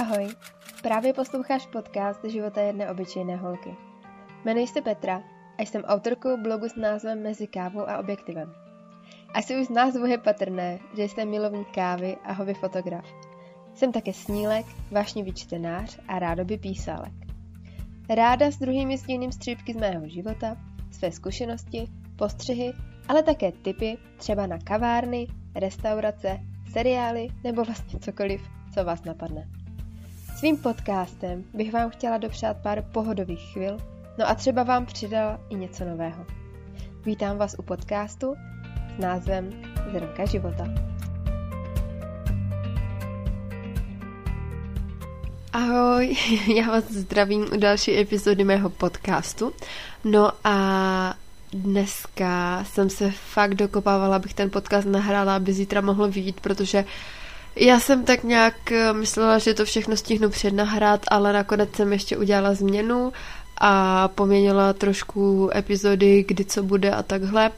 Ahoj, právě posloucháš podcast Života jedné obyčejné holky. Jmenuji se Petra a jsem autorkou blogu s názvem Mezi kávou a objektivem. Asi už z názvu je patrné, že jsem milovník kávy a hobby fotograf. Jsem také snílek, vášnivý čtenář a rádoby písálek. Ráda s druhými sdílím střípky z mého života, své zkušenosti, postřehy, ale také tipy třeba na kavárny, restaurace, seriály nebo vlastně cokoliv, co vás napadne. Svým podcastem bych vám chtěla dopřát pár pohodových chvil, no a třeba vám přidala i něco nového. Vítám vás u podcastu s názvem Zrnka života. Ahoj, já vás zdravím u další epizody mého podcastu. No a dneska jsem se fakt dokopávala, abych ten podcast nahrála, aby zítra mohlo vidět, protože uh, já jsem tak nějak eh, myslela, že to všechno stihnu přednahrát, ale nakonec jsem ještě udělala změnu a poměnila trošku epizody, kdy co bude a takhle.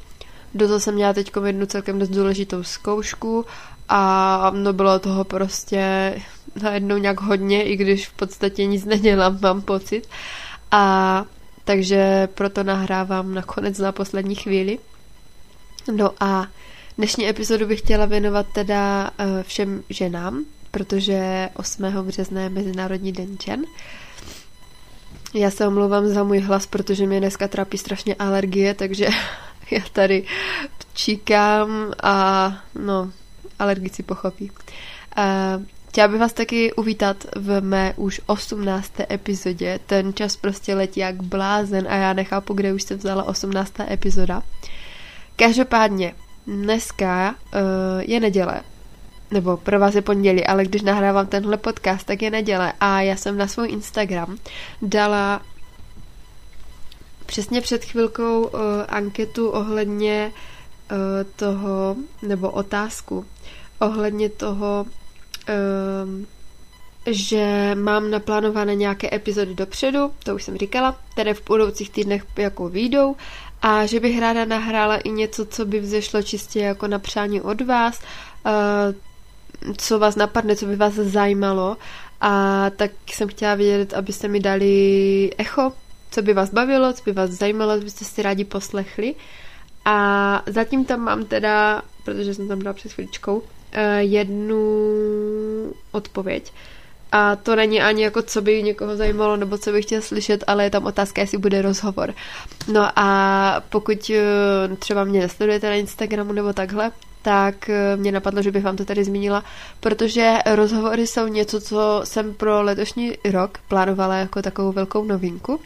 Do toho jsem měla teď jednu celkem dost důležitou zkoušku a no bylo toho prostě najednou nějak hodně, i když v podstatě nic nedělám, mám pocit. A takže proto nahrávám nakonec na poslední chvíli. No a Dnešní epizodu bych chtěla věnovat teda eh, všem ženám, protože 8. března je Mezinárodní den žen. Já se omlouvám za můj hlas, protože mě dneska trápí strašně alergie, takže já tady číkám a no, alergici pochopí. Uh, Chtěla bych vás taky uvítat v mé už 18. epizodě. Ten čas prostě letí jak blázen a já nechápu, kde už se vzala 18. epizoda. Každopádně, dneska uh, je neděle, nebo pro vás je pondělí, ale když nahrávám tenhle podcast, tak je neděle. A já jsem na svůj Instagram dala přesně před chvilkou uh, anketu ohledně uh, toho, nebo otázku ohledně toho, uh, že mám naplánované nějaké epizody dopředu, to už jsem říkala, které v budoucích týdnech jako výjdou a že bych ráda nahrála i něco, co by vzešlo čistě jako na přání od vás, co vás napadne, co by vás zajímalo a tak jsem chtěla vědět, abyste mi dali echo, co by vás bavilo, co by vás zajímalo, co byste si rádi poslechli. A zatím tam mám teda, protože jsem tam dala před chvíličkou, e, jednu odpověď. A to není ani jako, co by někoho zajímalo, nebo co by chtěl slyšet, ale je tam otázka, jestli bude rozhovor. No a pokud eh, třeba mě nesledujete na Instagramu nebo takhle, tak eh, mě napadlo, že bych vám to tady zmínila, protože rozhovory jsou něco, co jsem pro letošní rok plánovala jako takovou velkou novinku.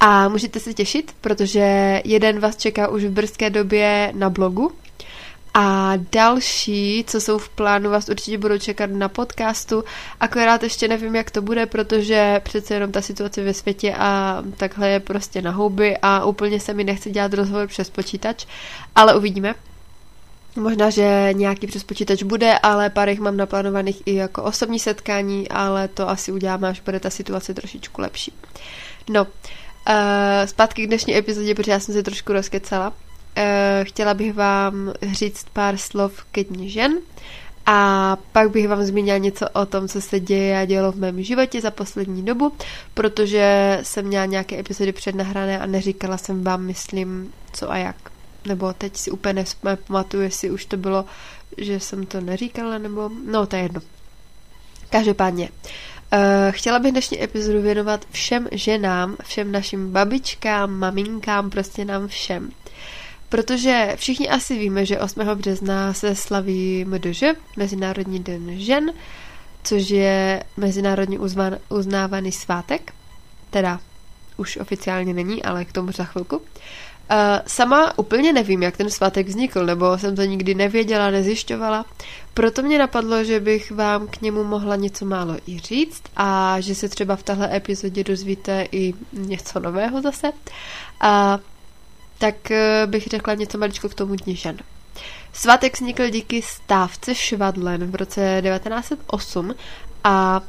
A můžete se těšit, protože jeden vás čeká už v brzké době na blogu, a další, co jsou v plánu, vás určitě budou čekat na podcastu, akorát ještě nevím, jak to bude, protože přece jenom ta situace ve světě a takhle je prostě na houby a úplně se mi nechce dělat rozhovor přes počítač, ale uvidíme. Možná, že nějaký přes počítač bude, ale pár jich mám naplánovaných i jako osobní setkání, ale to asi uděláme, až bude ta situace trošičku lepší. No, uh, zpátky k dnešní epizodě, protože já jsem se trošku rozkecala. Eh, chtěla bych vám říct pár slov ke dní žen a pak bych vám zmínila něco o tom, co se děje a dělo v mém životě za poslední dobu, protože jsem měla nějaké epizody přednahrané a neříkala jsem vám, myslím, co a jak. Nebo teď si úplně nepamatuju, jestli už to bylo, že jsem to neříkala, nebo... No, to je jedno. Každopádně, uh, chtěla bych dnešní epizodu věnovat všem ženám, všem našim babičkám, maminkám, prostě nám všem. Protože všichni asi víme, že 8. března se slaví MDŽ, Mezinárodní den žen, což je mezinárodně uznávaný svátek, teda už oficiálně není, ale k tomu za chvilku. Uh, sama úplně nevím, jak ten svátek vznikl, nebo jsem to nikdy nevěděla, nezjišťovala. Proto mě napadlo, že bych vám k němu mohla něco málo i říct a že se třeba v téhle epizodě dozvíte i něco nového zase. A tak eh, bych řekla něco maličko k tomu dní. Svátek vznikl díky stávce Švadlen v roce 1908 a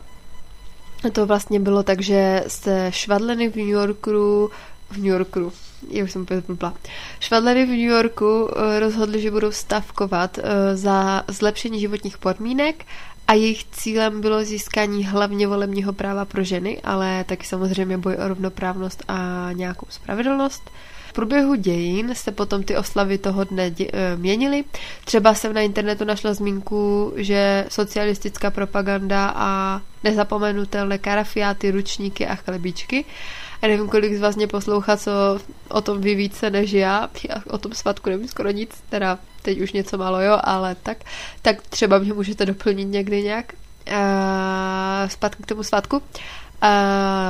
to vlastně bylo tak, že se Švadleny v New Yorku v New Yorku, já už jsem úplně blbla. Švadlery v New Yorku eh, rozhodli, že budou stavkovat eh, za zlepšení životních podmínek a jejich cílem bylo získání hlavně volebního práva pro ženy, ale taky samozřejmě boj o rovnoprávnost a nějakou spravedlnost. Průběhu dějin se potom ty oslavy toho dne dě- eh, měnily. Třeba jsem na internetu našla zmínku, že socialistická propaganda a nezapomenutelné karafiáty, ručníky a chlebíčky a nevím, kolik z vás mě poslouchá, co o tom ví více než já. Já o tom svatku nevím skoro nic, teda teď už něco málo, jo, ale tak. Tak třeba mě můžete doplnit někdy nějak. Uh, zpátky k tomu svatku. Uh,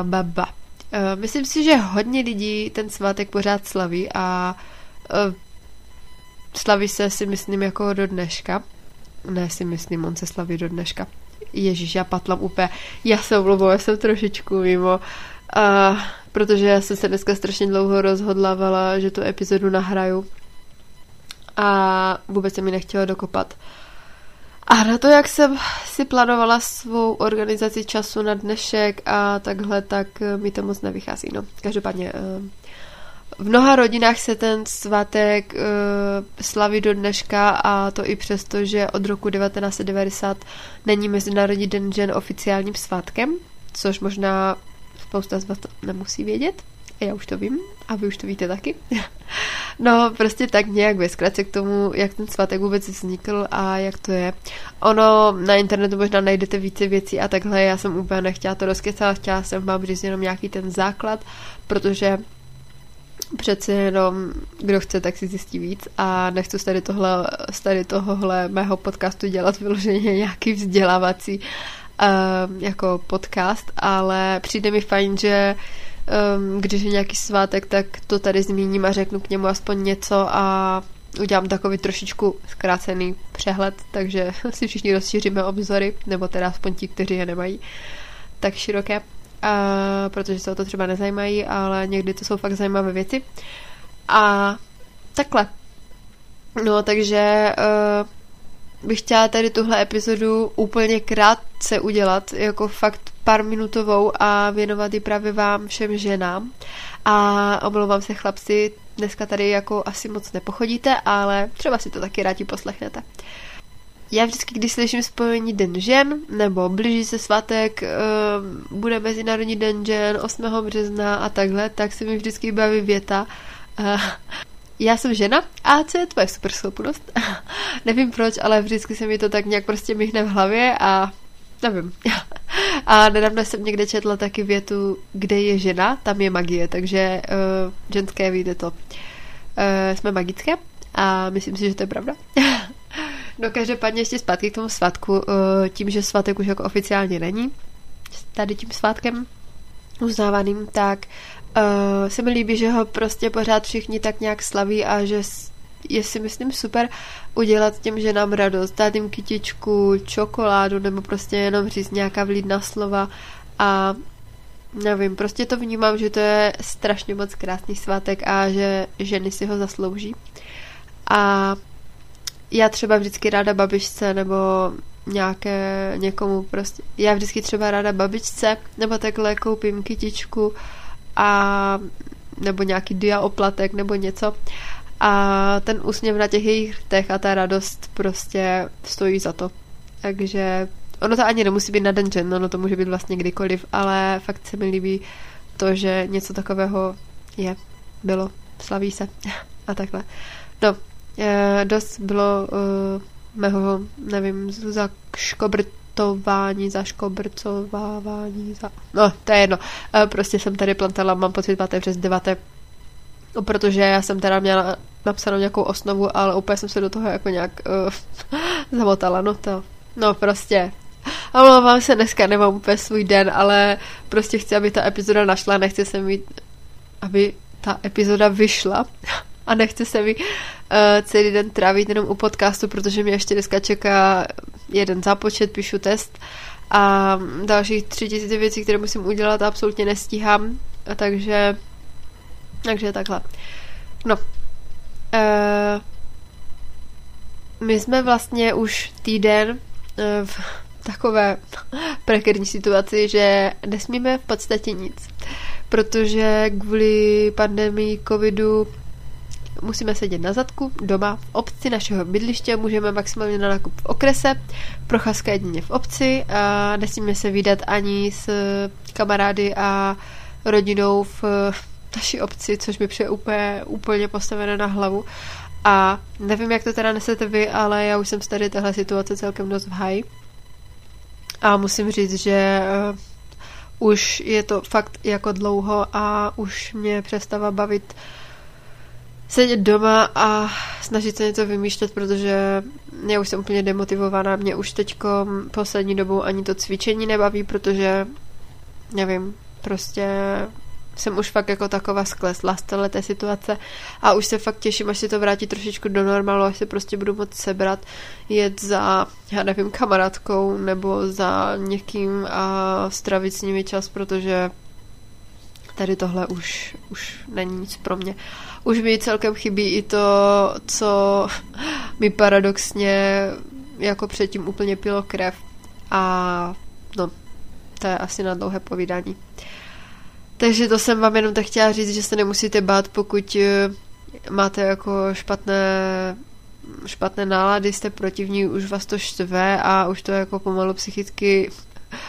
baba. Uh, myslím si, že hodně lidí ten svátek pořád slaví a uh, slaví se si myslím jako do dneška. Ne si myslím, on se slaví do dneška. Ježíš, já patlam úplně. Já se omlouvám, já jsem trošičku mimo. Uh, protože já jsem se dneska strašně dlouho rozhodlávala, že tu epizodu nahraju a vůbec se mi nechtěla dokopat. A na to, jak jsem si plánovala svou organizaci času na dnešek a takhle, tak mi to moc nevychází. No, každopádně uh, v mnoha rodinách se ten svátek uh, slaví do dneška a to i přesto, že od roku 1990 není Mezinárodní den žen oficiálním svátkem, což možná spousta z vás nemusí vědět. Já už to vím a vy už to víte taky. no, prostě tak nějak ve zkratce k tomu, jak ten svátek vůbec vznikl a jak to je. Ono na internetu možná najdete více věcí a takhle. Já jsem úplně nechtěla to rozkecat, chtěla jsem vám říct jenom nějaký ten základ, protože přece jenom kdo chce, tak si zjistí víc a nechci z tady, tohle, z tady tohohle mého podcastu dělat vyloženě nějaký vzdělávací um, jako podcast, ale přijde mi fajn, že um, když je nějaký svátek, tak to tady zmíním a řeknu k němu aspoň něco a udělám takový trošičku zkrácený přehled, takže si všichni rozšíříme obzory, nebo teda aspoň ti, kteří je nemají tak široké, a, protože se o to třeba nezajímají, ale někdy to jsou fakt zajímavé věci. A takhle. No, takže uh, bych chtěla tady tuhle epizodu úplně krátce udělat, jako fakt pár minutovou a věnovat ji právě vám všem ženám. A omlouvám se chlapci, dneska tady jako asi moc nepochodíte, ale třeba si to taky rádi poslechnete. Já vždycky, když slyším spojení Den žen, nebo blíží se svatek, uh, bude Mezinárodní den žen 8. března a takhle, tak se mi vždycky baví věta, uh, já jsem žena a co je tvoje super schopnost? Nevím proč, ale vždycky se mi to tak nějak prostě myhne v hlavě a nevím. a nedávno jsem někde četla taky větu, kde je žena, tam je magie, takže uh, ženské víte to. Uh, jsme magické a myslím si, že to je pravda. no každopádně ještě zpátky k tomu svatku, uh, tím, že svatek už jako oficiálně není, tady tím svátkem uznávaným, tak uh, se mi líbí, že ho prostě pořád všichni tak nějak slaví a že je si myslím super udělat těm ženám radost, dát jim kytičku, čokoládu nebo prostě jenom říct nějaká vlídná slova a nevím, prostě to vnímám, že to je strašně moc krásný svátek a že ženy si ho zaslouží. A já třeba vždycky ráda babičce nebo nějaké někomu prostě. Já vždycky třeba ráda babičce nebo takhle koupím kytičku a nebo nějaký dia oplatek nebo něco a ten úsměv na těch jejich rtech a ta radost prostě stojí za to. Takže ono to ani nemusí být na den ono to může být vlastně kdykoliv, ale fakt se mi líbí to, že něco takového je, bylo, slaví se a takhle. No, e, dost bylo e, mého, nevím, za škobrt škobrtování, zaškobrcovávání, za... No, to je jedno. E, prostě jsem tady plantala, mám pocit, páté přes deváté, protože já jsem teda měla napsanou nějakou osnovu, ale úplně jsem se do toho jako nějak uh, zamotala, no to, no prostě. Omlouvám se, dneska nemám úplně svůj den, ale prostě chci, aby ta epizoda našla, nechci se mít, aby ta epizoda vyšla. A nechci se mi uh, celý den trávit jenom u podcastu, protože mě ještě dneska čeká jeden zápočet, píšu test. A dalších tři tisíce věcí, které musím udělat, absolutně nestíhám, a takže takže takhle. No. Uh, my jsme vlastně už týden uh, v takové prekérní situaci, že nesmíme v podstatě nic. protože kvůli pandemii covidu musíme sedět na zadku doma v obci našeho bydliště, můžeme maximálně na nákup v okrese, procházka jedině v obci a nesmíme se vydat ani s kamarády a rodinou v naší obci, což mi přijde úplně, úplně postavené na hlavu. A nevím, jak to teda nesete vy, ale já už jsem z tady téhle situace celkem dost v haj. A musím říct, že uh, už je to fakt jako dlouho a už mě přestává bavit sedět doma a snažit se něco vymýšlet, protože já už jsem úplně demotivovaná. Mě už teďko poslední dobou ani to cvičení nebaví, protože nevím, prostě jsem už fakt jako taková sklesla z té situace a už se fakt těším, až se to vrátí trošičku do normálu, až se prostě budu moct sebrat, jet za, já nevím, kamarádkou nebo za někým a stravit s nimi čas, protože tady tohle už, už není nic pro mě. Už mi celkem chybí i to, co mi paradoxně jako předtím úplně pilo krev a no, to je asi na dlouhé povídání. Takže to jsem vám jenom tak chtěla říct, že se nemusíte bát, pokud eh, máte jako špatné špatné nálady, jste protivní, už vás to štve a už to jako pomalu psychicky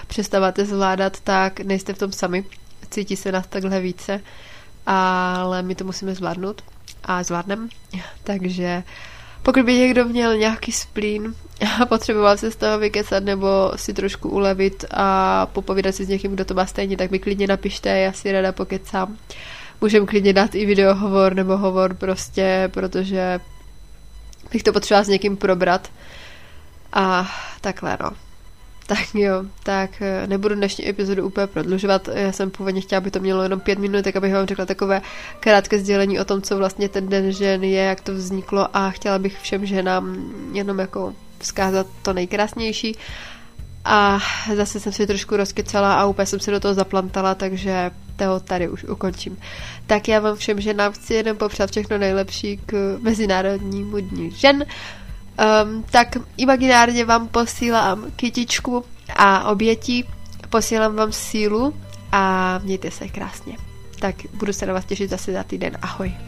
přestáváte zvládat, tak nejste v tom sami. Cítí se nás takhle více, ale my to musíme zvládnout a zvládneme. Takže pokud by někdo měl nějaký splín a potřeboval se z toho vykecat nebo si trošku ulevit a popovídat si s někým, kdo to má stejně, tak mi klidně napište, já si rada pokecám. Můžem klidně dát i videohovor nebo hovor prostě, protože bych to potřebovala s někým probrat. A takhle no. Tak jo, tak eh, nebudu dnešní epizodu úplně prodlužovat. Já jsem původně chtěla, aby to mělo jenom pět minut, tak abych vám řekla takové krátké sdělení o tom, co vlastně ten den žen je, jak to vzniklo a chtěla bych všem ženám jenom jako vzkázat to nejkrásnější. A zase jsem si trošku rozkycela a úplně jsem se do toho zaplantala, takže toho tady už ukončím. Tak já vám všem ženám chci jenom popřát všechno nejlepší k Mezinárodnímu dní žen. Um, tak imaginárně vám posílám kytičku a oběti, posílám vám sílu a mějte se krásně. Tak budu se na vás těšit zase za týden. Ahoj.